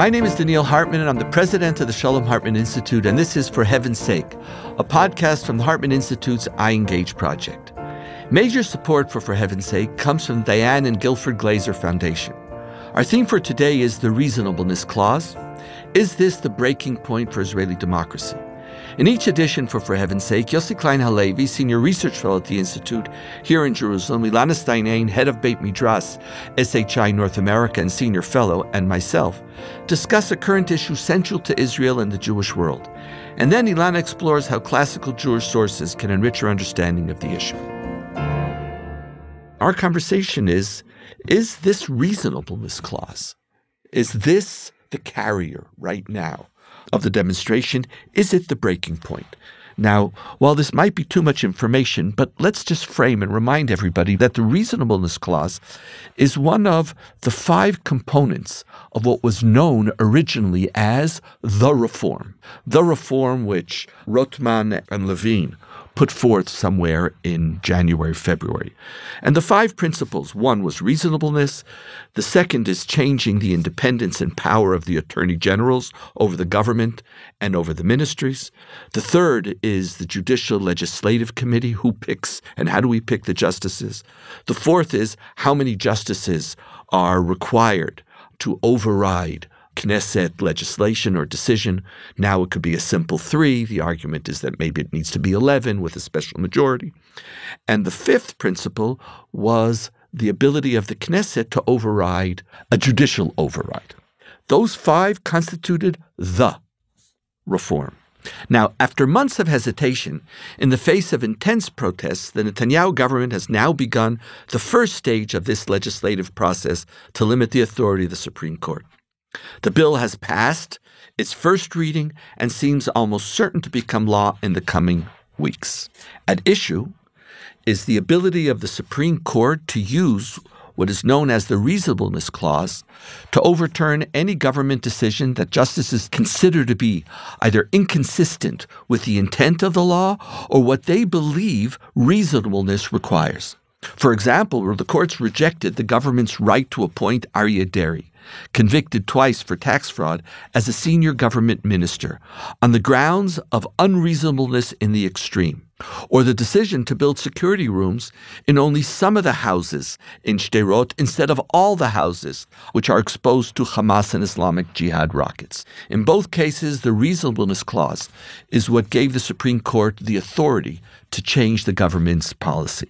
My name is Donniel Hartman, and I'm the president of the Shalom Hartman Institute, and this is For Heaven's Sake, a podcast from the Hartman Institute's iEngage project. Major support for For Heaven's Sake comes from the Diane and Guilford Glazer Foundation. Our theme for today is the Reasonableness Clause. Is this the breaking point for Israeli democracy? In each edition for For Heaven's Sake, Yossi Klein Halevi, Senior Research Fellow at the Institute here in Jerusalem, Elana Stein Hain, Head of Beit Midrash, SHI North America and Senior Fellow, and myself, discuss a current issue central to Israel and the Jewish world. And then Ilana explores how classical Jewish sources can enrich our understanding of the issue. Our conversation is Is this reasonableness clause? Is this the carrier right now? of the demonstration? Is it the breaking point? Now, while this might be too much information, but let's just frame and remind everybody that the reasonableness clause is one of the five components of what was known originally as the reform. The reform which Rothman and Levin put forth somewhere in January, February. And the five principles one was reasonableness, the second is changing the independence and power of the attorney generals over the government and over the ministries. The third is the judicial legislative committee who picks and how do we pick the justices. The fourth is how many justices are required to override Knesset legislation or decision. Now it could be a simple three. The argument is that maybe it needs to be 11 with a special majority. And the fifth principle was the ability of the Knesset to override a judicial override. Those five constituted the reform. Now, after months of hesitation, in the face of intense protests, the Netanyahu government has now begun the first stage of this legislative process to limit the authority of the Supreme Court. The bill has passed its first reading and seems almost certain to become law in the coming weeks. At issue is the ability of the Supreme Court to use what is known as the reasonableness clause to overturn any government decision that justices consider to be either inconsistent with the intent of the law or what they believe reasonableness requires. For example, the courts rejected the government's right to appoint Aryeh Deri convicted twice for tax fraud as a senior government minister on the grounds of unreasonableness in the extreme, or the decision to build security rooms in only some of the houses in Sderot instead of all the houses which are exposed to Hamas and Islamic Jihad rockets. In both cases, the reasonableness clause is what gave the Supreme Court the authority to change the government's policy.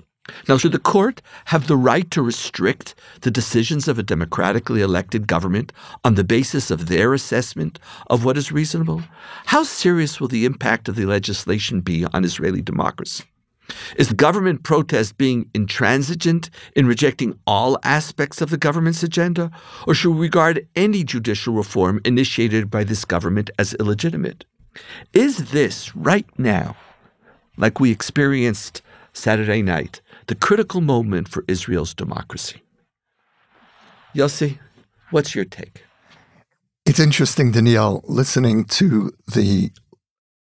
Now, should the court have the right to restrict the decisions of a democratically elected government on the basis of their assessment of what is reasonable? How serious will the impact of the legislation be on Israeli democracy? Is the government protest being intransigent in rejecting all aspects of the government's agenda? Or should we regard any judicial reform initiated by this government as illegitimate? Is this right now, like we experienced Saturday night, the critical moment for Israel's democracy. Yossi, what's your take? It's interesting, Donniel, listening to the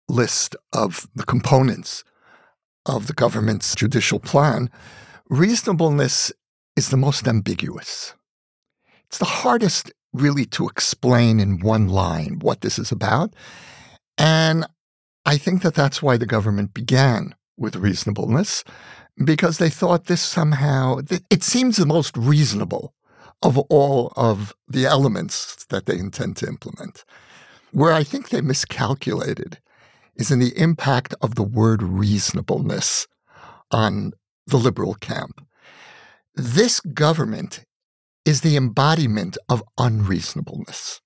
list of the components of the government's judicial plan. Reasonableness is the most ambiguous. It's the hardest, really, to explain in one line what this is about. And I think that that's why the government began with reasonableness, because they thought this somehow, it seems the most reasonable of all of the elements that they intend to implement. Where I think they miscalculated is in the impact of the word reasonableness on the liberal camp. This government is the embodiment of unreasonableness.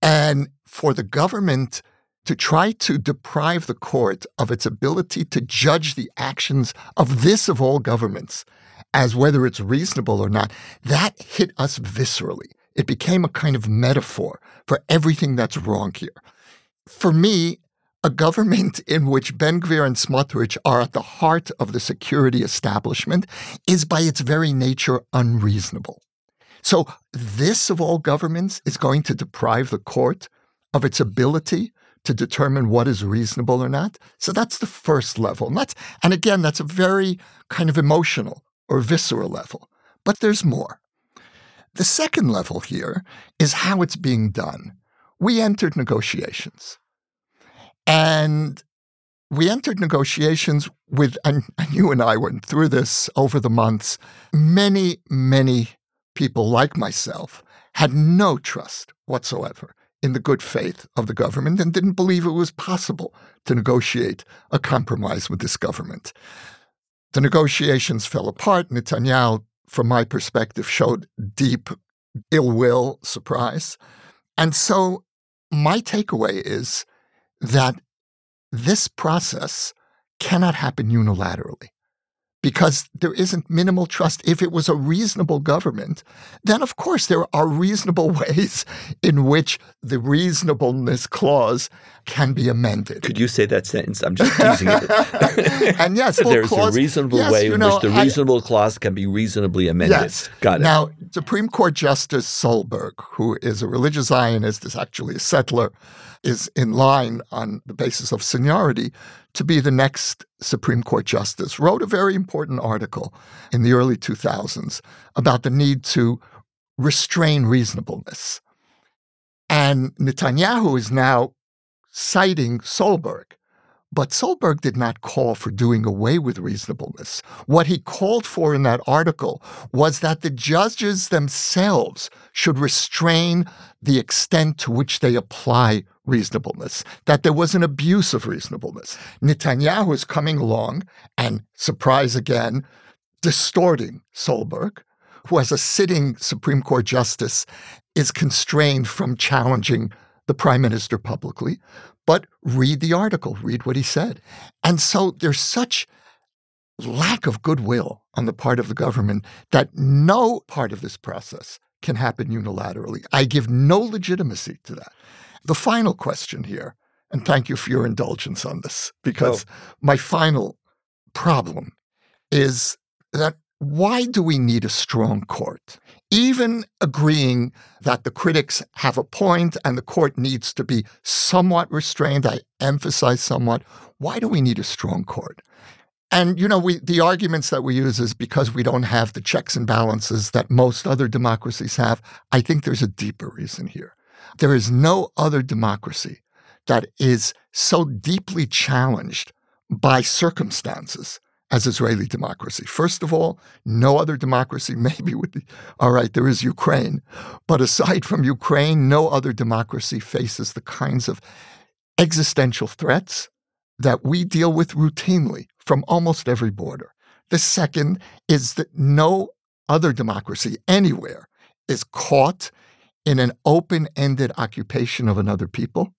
And for the government to try to deprive the court of its ability to judge the actions of this of all governments as whether it's reasonable or not, that hit us viscerally. It became a kind of metaphor for everything that's wrong here. For me, a government in which Ben Gvir and Smotrich are at the heart of the security establishment is by its very nature unreasonable. So, this of all governments is going to deprive the court of its ability to determine what is reasonable or not. So that's the first level. And that's and again, that's a very kind of emotional or visceral level. But there's more. The second level here is how it's being done. We entered negotiations. And we entered negotiations with, and, and you and I went through this over the months. Many, many people like myself had no trust whatsoever in the good faith of the government and didn't believe it was possible to negotiate a compromise with this government. The negotiations fell apart. Netanyahu, from my perspective, showed deep ill will, surprise. And so my takeaway is that this process cannot happen unilaterally because there isn't minimal trust. If it was a reasonable government, then of course there are reasonable ways in which the reasonableness clause can be amended. Could you say that sentence? I'm just teasing it. and yes, there's clause, a reasonable yes, way in know, which the reasonable I, clause can be reasonably amended. Yes. Got it. Now, Supreme Court Justice Sohlberg, who is a religious Zionist, is actually a settler, is in line on the basis of seniority to be the next Supreme Court justice, wrote a very important article in the early 2000s about the need to restrain reasonableness. And Netanyahu is now citing Sohlberg. But Sohlberg did not call for doing away with reasonableness. What he called for in that article was that the judges themselves should restrain the extent to which they apply reasonableness, that there was an abuse of reasonableness. Netanyahu is coming along and, surprise again, distorting Sohlberg, who, as a sitting Supreme Court justice, is constrained from challenging the prime minister publicly, but read the article, read what he said. And so there's such lack of goodwill on the part of the government that no part of this process can happen unilaterally. I give no legitimacy to that. The final question here, and thank you for your indulgence on this, because oh. my final problem is that why do we need a strong court? Even agreeing that the critics have a point and the court needs to be somewhat restrained, I emphasize somewhat, why do we need a strong court? And you know, we the arguments that we use is because we don't have the checks and balances that most other democracies have. I think there's a deeper reason here. There is no other democracy that is so deeply challenged by circumstances as Israeli democracy. First of all, no other democracy, maybe with the, all right, there is Ukraine. But aside from Ukraine, no other democracy faces the kinds of existential threats that we deal with routinely from almost every border. The second is that no other democracy anywhere is caught in an open ended occupation of another people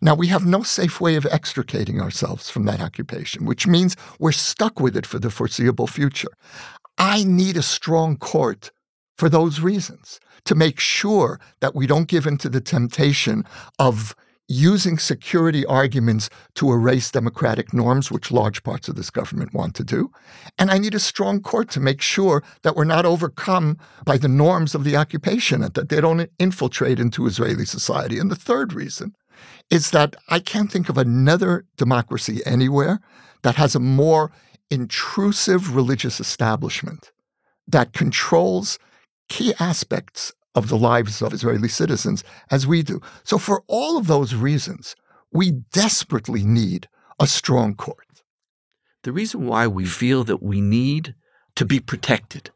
now, we have no safe way of extricating ourselves from that occupation, which means we're stuck with it for the foreseeable future. I need a strong court for those reasons to make sure that we don't give into the temptation of using security arguments to erase democratic norms, which large parts of this government want to do. And I need a strong court to make sure that we're not overcome by the norms of the occupation and that they don't infiltrate into Israeli society. And the third reason is that I can't think of another democracy anywhere that has a more intrusive religious establishment that controls key aspects of the lives of Israeli citizens as we do. So, for all of those reasons, we desperately need a strong court. The reason why we feel that we need to be protected,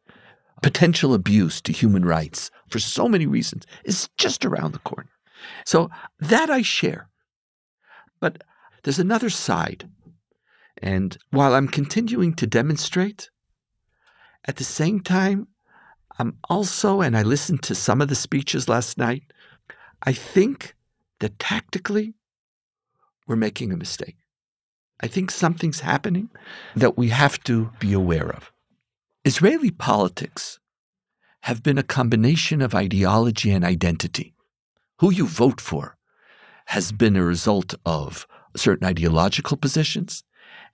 potential abuse to human rights for so many reasons, is just around the corner. So that I share. But there's another side. And while I'm continuing to demonstrate, at the same time, I'm also, and I listened to some of the speeches last night, I think that tactically we're making a mistake. I think something's happening that we have to be aware of. Israeli politics have been a combination of ideology and identity who you vote for has mm-hmm. been a result of certain ideological positions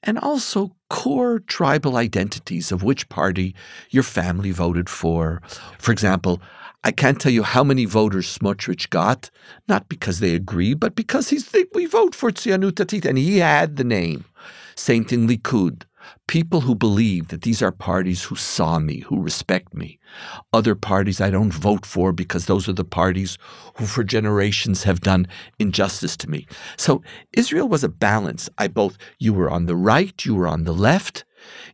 and also core tribal identities of which party your family voted for. For example, I can't tell you how many voters Smotrich got, not because they agree, but because he's they, we vote for Tzionut Datit, and he had the name. Same thing Likud. People who believe that these are parties who saw me, who respect me. Other parties I don't vote for because those are the parties who for generations have done injustice to me. So Israel was a balance. I both, you were on the right, you were on the left,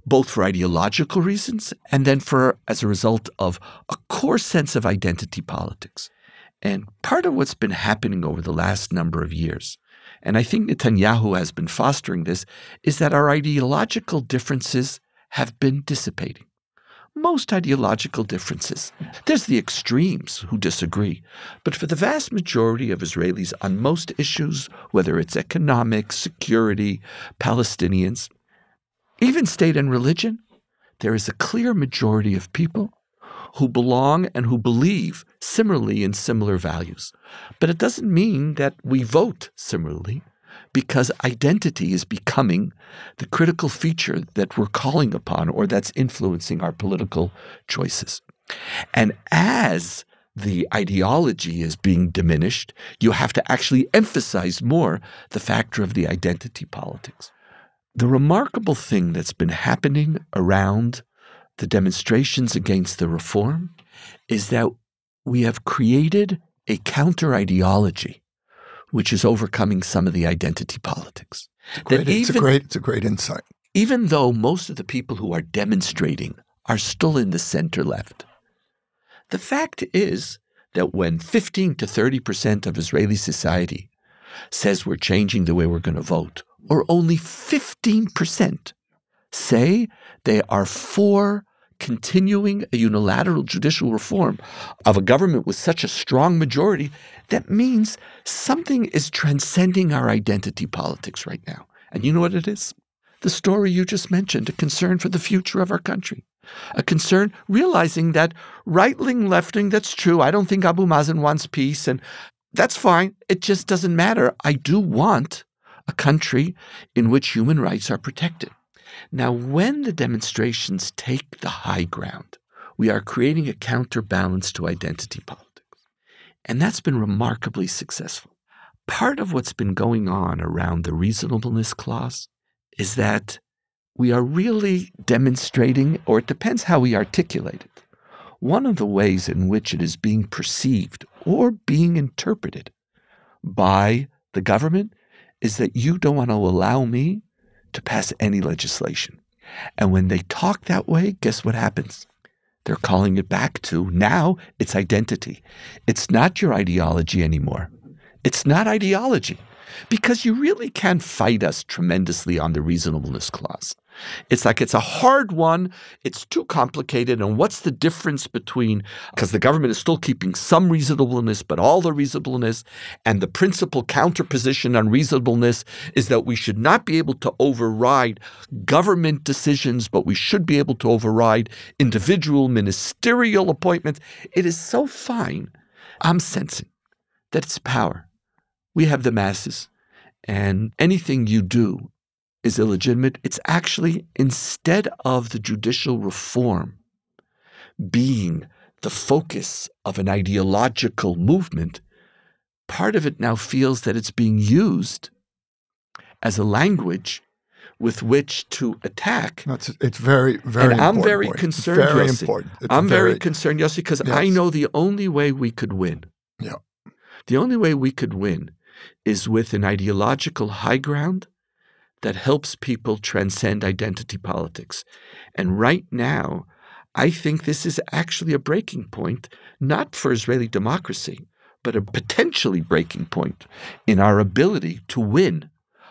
both for ideological reasons and then for, as a result of a core sense of identity politics. And part of what's been happening over the last number of years and I think Netanyahu has been fostering this, is that our ideological differences have been dissipating. Most ideological differences. There's the extremes who disagree. But for the vast majority of Israelis on most issues, whether it's economic, security, Palestinians, even state and religion, there is a clear majority of people who belong and who believe similarly in similar values. But it doesn't mean that we vote similarly because identity is becoming the critical feature that we're calling upon or that's influencing our political choices. And as the ideology is being diminished, you have to actually emphasize more the factor of the identity politics. The remarkable thing that's been happening around the demonstrations against the reform is that we have created a counter ideology which is overcoming some of the identity politics. It's a great, even, it's a great, it's a great insight. Even though most of the people who are demonstrating are still in the center left, the fact is that when 15 to 30 percent of Israeli society says we're changing the way we're going to vote, or only 15 percent say they are for continuing a unilateral judicial reform of a government with such a strong majority, that means something is transcending our identity politics right now. And you know what it is? The story you just mentioned, a concern for the future of our country. A concern realizing that right wing, left wing, that's true. I don't think Abu Mazen wants peace, and that's fine. It just doesn't matter. I do want a country in which human rights are protected. Now, when the demonstrations take the high ground, we are creating a counterbalance to identity politics. And that's been remarkably successful. Part of what's been going on around the reasonableness clause is that we are really demonstrating, or it depends how we articulate it. One of the ways in which it is being perceived or being interpreted by the government is that you don't want to allow me to pass any legislation. And when they talk that way, guess what happens? They're calling it back to now it's identity. It's not your ideology anymore. It's not ideology because you really can fight us tremendously on the reasonableness clause. It's like it's a hard one. It's too complicated. And what's the difference between, because the government is still keeping some reasonableness, but all the reasonableness, and the principal counterposition on reasonableness is that we should not be able to override government decisions, but we should be able to override individual ministerial appointments. It is so fine. I'm sensing that it's power. We have the masses. And anything you do is illegitimate. It's actually instead of the judicial reform being the focus of an ideological movement, part of it now feels that it's being used as a language with which to attack. It's, it's very, very. And I'm very concerned. Very Yossi. important. It's I'm very, very concerned, Yossi, because Yes. I know the only way we could win. Yeah. The only way we could win is with an ideological high ground that helps people transcend identity politics. And right now, I think this is actually a breaking point, not for Israeli democracy, but a potentially breaking point in our ability to win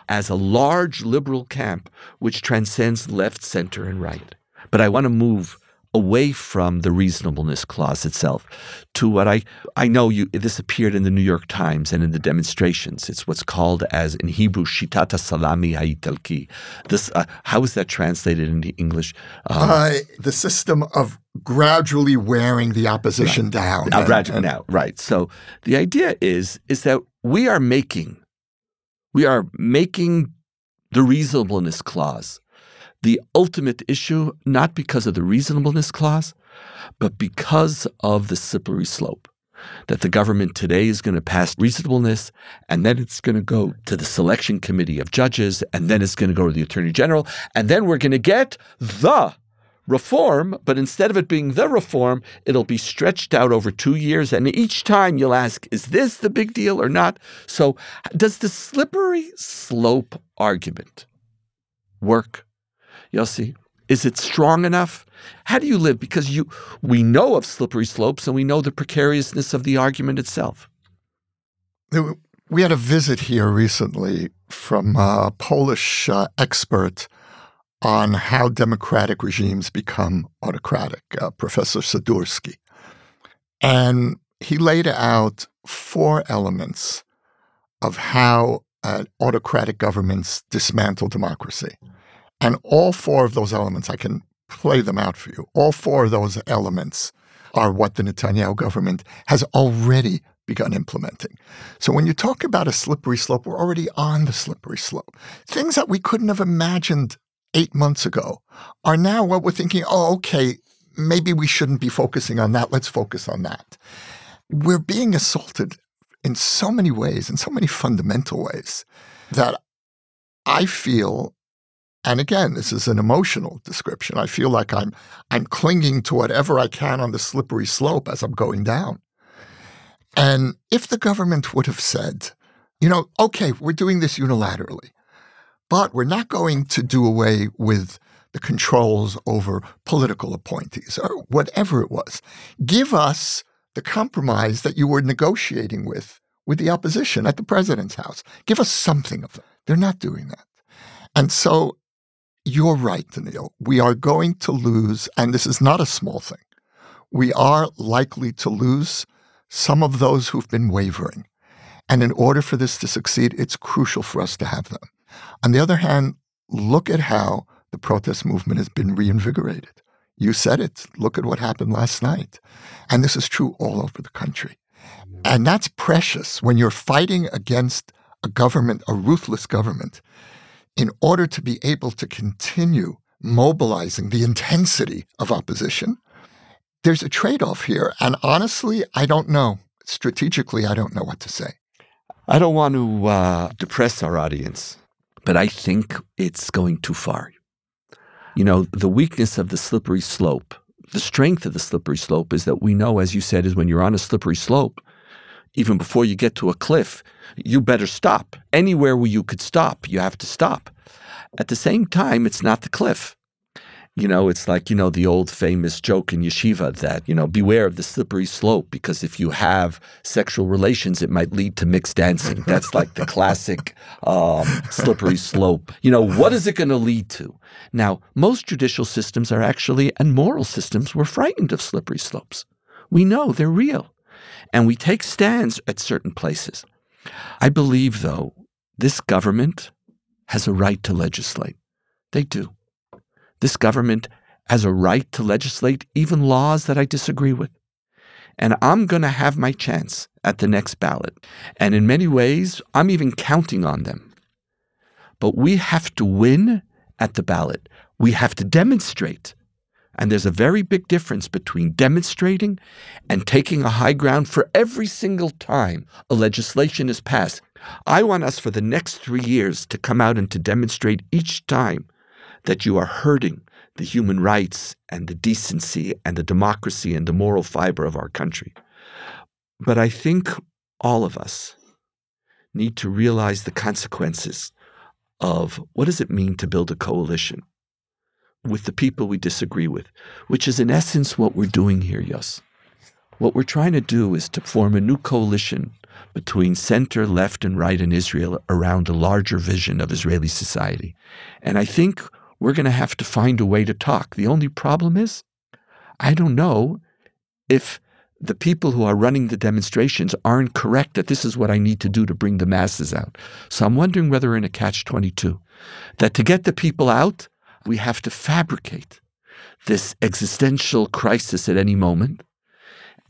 as a large liberal camp which transcends left, center, and right. But I want to move away from the reasonableness clause itself to what I I know you this appeared in the New York Times and in the demonstrations. It's what's called as in Hebrew shitata salami haitalki. This uh, how is that translated into English? Um, Uh, the system of gradually wearing the opposition down. Uh, right, and- now, right. So the idea is is that we are making we are making the reasonableness clause the ultimate issue, not because of the reasonableness clause, but because of the slippery slope. that the government today is going to pass reasonableness, and then it's going to go to the selection committee of judges, and then it's going to go to the attorney general, and then we're going to get the reform, but instead of it being the reform, it'll be stretched out over two years. And each time you'll ask, is this the big deal or not? So, does the slippery slope argument work? See. Is it strong enough? How do you live? Because you, we know of slippery slopes and we know the precariousness of the argument itself. We had a visit here recently from a Polish uh, expert on how democratic regimes become autocratic, uh, Professor Sadurski. And he laid out four elements of how uh, autocratic governments dismantle democracy. And all four of those elements, I can play them out for you. All four of those elements are what the Netanyahu government has already begun implementing. So when you talk about a slippery slope, we're already on the slippery slope. Things that we couldn't have imagined eight months ago are now what we're thinking, oh, okay, maybe we shouldn't be focusing on that. Let's focus on that. We're being assaulted in so many ways, in so many fundamental ways, that I feel, and again, this is an emotional description. I feel like I'm I'm clinging to whatever I can on the slippery slope as I'm going down. And if the government would have said, you know, okay, we're doing this unilaterally. But we're not going to do away with the controls over political appointees or whatever it was. Give us the compromise that you were negotiating with with the opposition at the president's house. Give us something of that. They're not doing that. And so you're right, Donniel. We are going to lose, and this is not a small thing. We are likely to lose some of those who've been wavering. And in order for this to succeed, it's crucial for us to have them. On the other hand, look at how the protest movement has been reinvigorated. You said it. Look at what happened last night. And this is true all over the country. And that's precious when you're fighting against a government, a ruthless government, in order to be able to continue mobilizing the intensity of opposition. There's a trade off here. And honestly, I don't know. Strategically, I don't know what to say. I don't want to uh, depress our audience but I think it's going too far. You know, the weakness of the slippery slope, the strength of the slippery slope is that we know, as you said, is when you're on a slippery slope, even before you get to a cliff, you better stop. Anywhere where you could stop, you have to stop. At the same time, it's not the cliff. You know, it's like, you know, the old famous joke in yeshiva that, you know, beware of the slippery slope because if you have sexual relations, it might lead to mixed dancing. That's like the classic um, slippery slope. You know, what is it going to lead to? Now, most judicial systems are actually, and moral systems, we're frightened of slippery slopes. We know they're real. And we take stands at certain places. I believe, though, this government has a right to legislate. They do. This government has a right to legislate even laws that I disagree with. And I'm going to have my chance at the next ballot. And in many ways, I'm even counting on them. But we have to win at the ballot. We have to demonstrate. And there's a very big difference between demonstrating and taking a high ground for every single time a legislation is passed. I want us for the next three years to come out and to demonstrate each time that you are hurting the human rights and the decency and the democracy and the moral fiber of our country. But I think all of us need to realize the consequences of what does it mean to build a coalition with the people we disagree with, which is in essence what we're doing here, Yos. What we're trying to do is to form a new coalition between center, left, and right in Israel around a larger vision of Israeli society. And I think we're going to have to find a way to talk. The only problem is, I don't know if the people who are running the demonstrations aren't correct that this is what I need to do to bring the masses out. So I'm wondering whether we're in a catch 22. That to get the people out, we have to fabricate this existential crisis at any moment.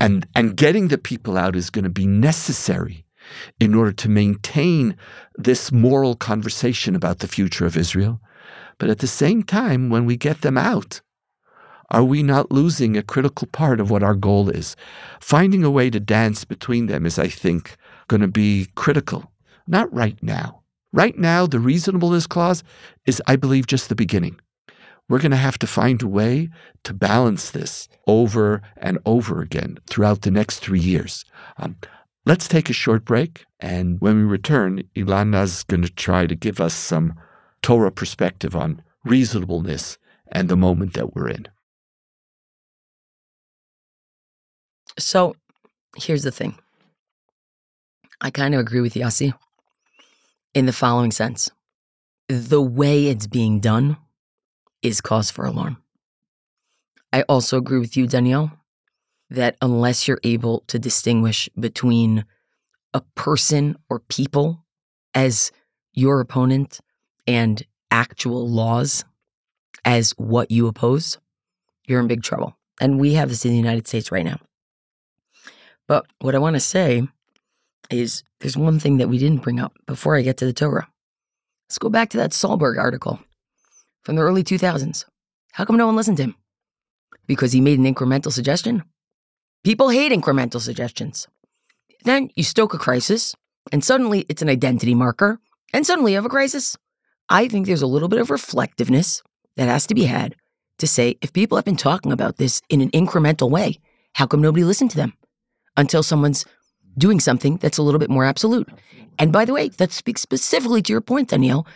And, and getting the people out is going to be necessary in order to maintain this moral conversation about the future of Israel but at the same time, when we get them out, Are we not losing a critical part of what our goal is? Finding a way to dance between them is, I think, going to be critical. Not right now. Right now, the reasonableness clause is, I believe, just the beginning. We're going to have to find a way to balance this over and over again throughout the next three years. Um, let's take a short break. And when we return, Elana's going to try to give us some Torah perspective on reasonableness and the moment that we're in. So here's the thing I kind of agree with Yossi in the following sense the way it's being done is cause for alarm. I also agree with you, Donniel, that unless you're able to distinguish between a person or people as your opponent and actual laws as what you oppose, you're in big trouble. And we have this in the United States right now. But what I want to say is there's one thing that we didn't bring up before I get to the Torah. Let's go back to that Sohlberg article from the early 2000s. How come no one listened to him? Because he made an incremental suggestion? People hate incremental suggestions. Then you stoke a crisis, and suddenly it's an identity marker, and suddenly you have a crisis. I think there's a little bit of reflectiveness that has to be had to say if people have been talking about this in an incremental way, how come nobody listened to them until someone's doing something that's a little bit more absolute? And by the way, that speaks specifically to your point, Donniel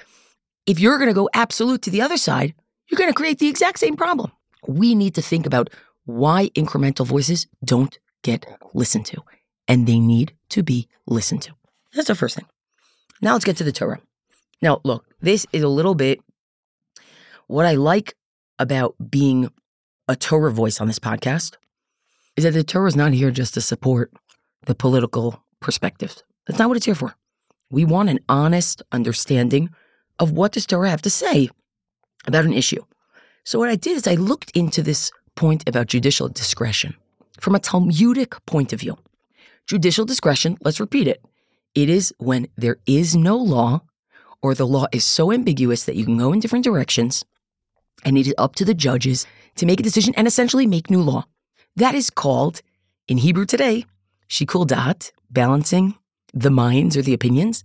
if you're going to go absolute to the other side, you're going to create the exact same problem. We need to think about why incremental voices don't get listened to, and they need to be listened to. That's the first thing. Now let's get to the Torah. Now, look, this is a little bit what I like about being a Torah voice on this podcast is that the Torah is not here just to support the political perspectives. That's not what it's here for. We want an honest understanding of what does Torah have to say about an issue. So what I did is I looked into this point about judicial discretion from a Talmudic point of view. Judicial discretion, let's repeat it. It is when there is no law or the law is so ambiguous that you can go in different directions and it is up to the judges to make a decision and essentially make new law. That is called, in Hebrew today, shikul dat, balancing the minds or the opinions,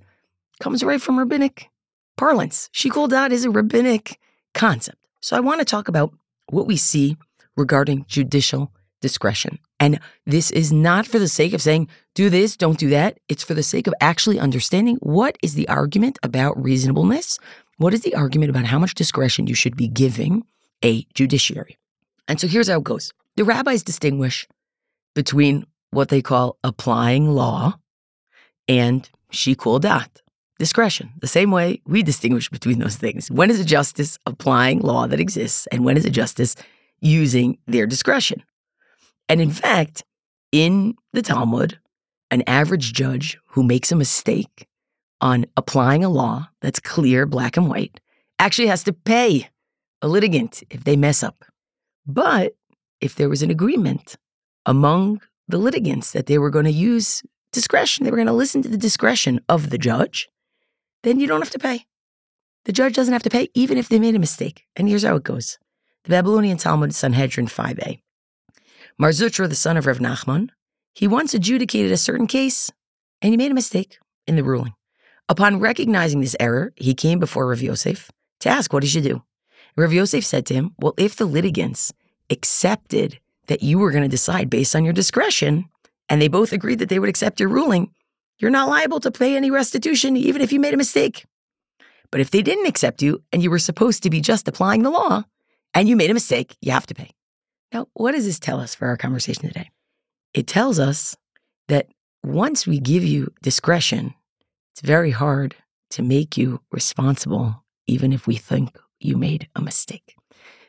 comes right from rabbinic parlance. Shikul dat is a rabbinic concept. So I want to talk about what we see regarding judicial discretion. And this is not for the sake of saying, do this, don't do that. It's for the sake of actually understanding what is the argument about reasonableness? What is the argument about how much discretion you should be giving a judiciary? And so here's how it goes the rabbis distinguish between what they call applying law and shikul dat, discretion, the same way we distinguish between those things. When is a justice applying law that exists, and when is a justice using their discretion? And in fact, in the Talmud, an average judge who makes a mistake on applying a law that's clear, black and white, actually has to pay a litigant if they mess up. But if there was an agreement among the litigants that they were going to use discretion, they were going to listen to the discretion of the judge, then you don't have to pay. The judge doesn't have to pay, even if they made a mistake. And here's how it goes the Babylonian Talmud, Sanhedrin 5a. Mar Zutra, the son of Rav Nachman, he once adjudicated a certain case and he made a mistake in the ruling. Upon recognizing this error, he came before Rav Yosef to ask what he should do. Rav Yosef said to him, Well, if the litigants accepted that you were going to decide based on your discretion, and they both agreed that they would accept your ruling, you're not liable to pay any restitution, even if you made a mistake. But if they didn't accept you and you were supposed to be just applying the law and you made a mistake, you have to pay. Now, what does this tell us for our conversation today? It tells us that once we give you discretion, it's very hard to make you responsible, even if we think you made a mistake.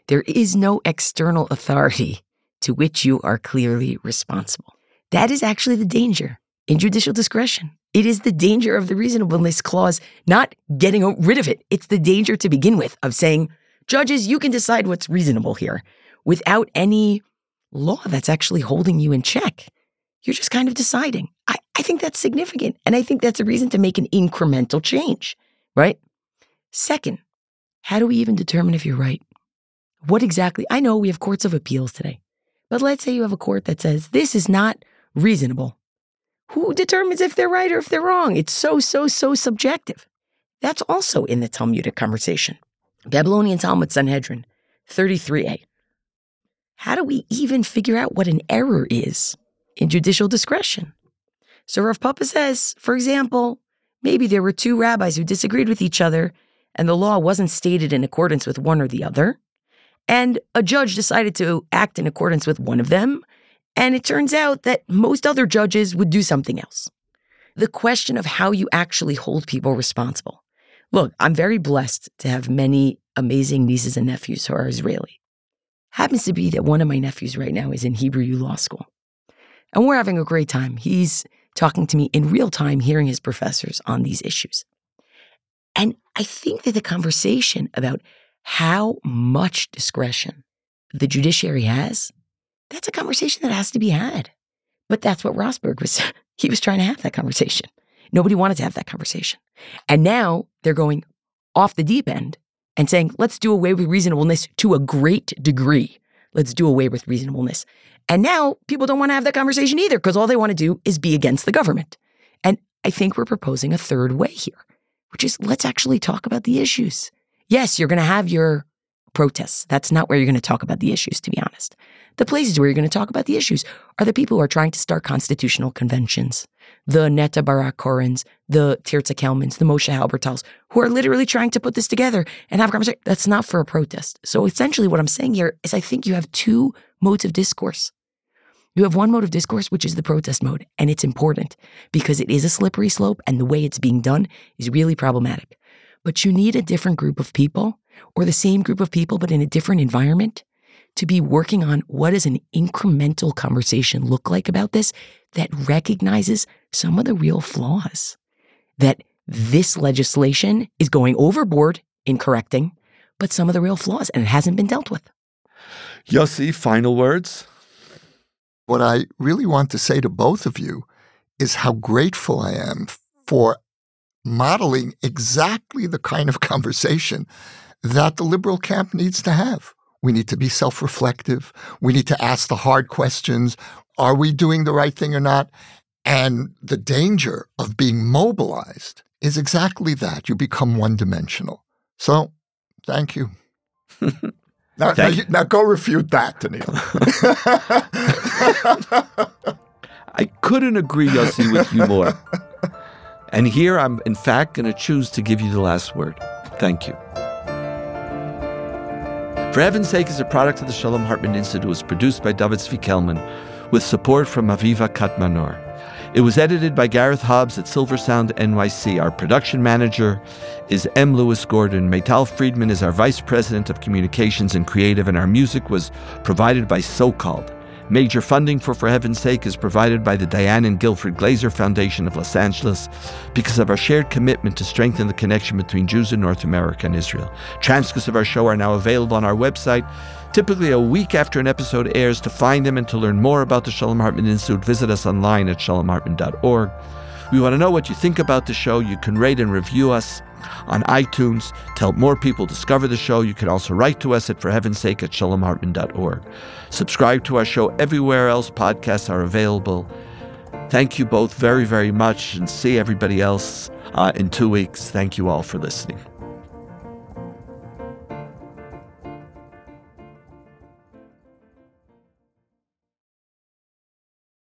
There is no external authority to which you are clearly responsible. That is actually the danger in judicial discretion. It is the danger of the reasonableness clause, not getting rid of it. It's the danger to begin with of saying, judges, you can decide what's reasonable here without any law that's actually holding you in check. You're just kind of deciding. I, I think that's significant. And I think that's a reason to make an incremental change, right? Second, how do we even determine if you're right? What exactly? I know we have courts of appeals today, but let's say you have a court that says this is not reasonable. Who determines if they're right or if they're wrong? It's so, so, so subjective. That's also in the Talmudic conversation. Babylonian Talmud Sanhedrin 33a. How do we even figure out what an error is in judicial discretion? So Rav Papa says, for example, maybe there were two rabbis who disagreed with each other and the law wasn't stated in accordance with one or the other. And a judge decided to act in accordance with one of them. And it turns out that most other judges would do something else. The question of how you actually hold people responsible. Look, I'm very blessed to have many amazing nieces and nephews who are Israeli. Happens to be that one of my nephews right now is in Hebrew U Law School. And we're having a great time. He's talking to me in real time, hearing his professors on these issues. And I think that the conversation about how much discretion the judiciary has, that's a conversation that has to be had. But that's what Sohlberg was, he was trying to have that conversation. Nobody wanted to have that conversation. And now they're going off the deep end and saying, let's do away with reasonableness to a great degree. Let's do away with reasonableness. And now people don't want to have that conversation either because all they want to do is be against the government. And I think we're proposing a third way here, which is let's actually talk about the issues. Yes, you're going to have your protests. That's not where you're going to talk about the issues, to be honest. The places where you're going to talk about the issues are the people who are trying to start constitutional conventions, the Neta Barak Correns, the Tirza Kelmans, the Moshe Halbertals, who are literally trying to put this together and have a conversation. That's not for a protest. So essentially, what I'm saying here is I think you have two modes of discourse. You have one mode of discourse, which is the protest mode, and it's important because it is a slippery slope and the way it's being done is really problematic. But you need a different group of people or the same group of people, but in a different environment to be working on what does an incremental conversation look like about this that recognizes some of the real flaws that this legislation is going overboard in correcting, but some of the real flaws, and it hasn't been dealt with. Yossi, final words? What I really want to say to both of you is how grateful I am for modeling exactly the kind of conversation that the liberal camp needs to have. We need to be self reflective. We need to ask the hard questions. Are we doing the right thing or not? And the danger of being mobilized is exactly that. You become one dimensional. So, thank you. now, now, you, now, go refute that, Donniel. I couldn't agree, Yossi, with you more. And here I'm, in fact, going to choose to give you the last word. Thank you. For Heaven's Sake is a product of the Shalom Hartman Institute. It was produced by David Zvi Kelman with support from Aviva Katmanor. It was edited by Gareth Hobbs at Silver Sound NYC. Our production manager is M. Lewis Gordon. Maytal Friedman is our vice president of communications and creative, and our music was provided by SoCalled. Major funding for For Heaven's Sake is provided by the Diane and Guilford Glazer Foundation of Los Angeles because of our shared commitment to strengthen the connection between Jews in North America and Israel. Transcripts of our show are now available on our website, typically a week after an episode airs. To find them and to learn more about the Shalom Hartman Institute, visit us online at shalomhartman.org. We want to know what you think about the show. You can rate and review us on iTunes to help more people discover the show. You can also write to us at For Heaven's Sake at shalomhartman.org. Subscribe to our show everywhere else podcasts are available. Thank you both very, very much and see everybody else uh, in two weeks. Thank you all for listening.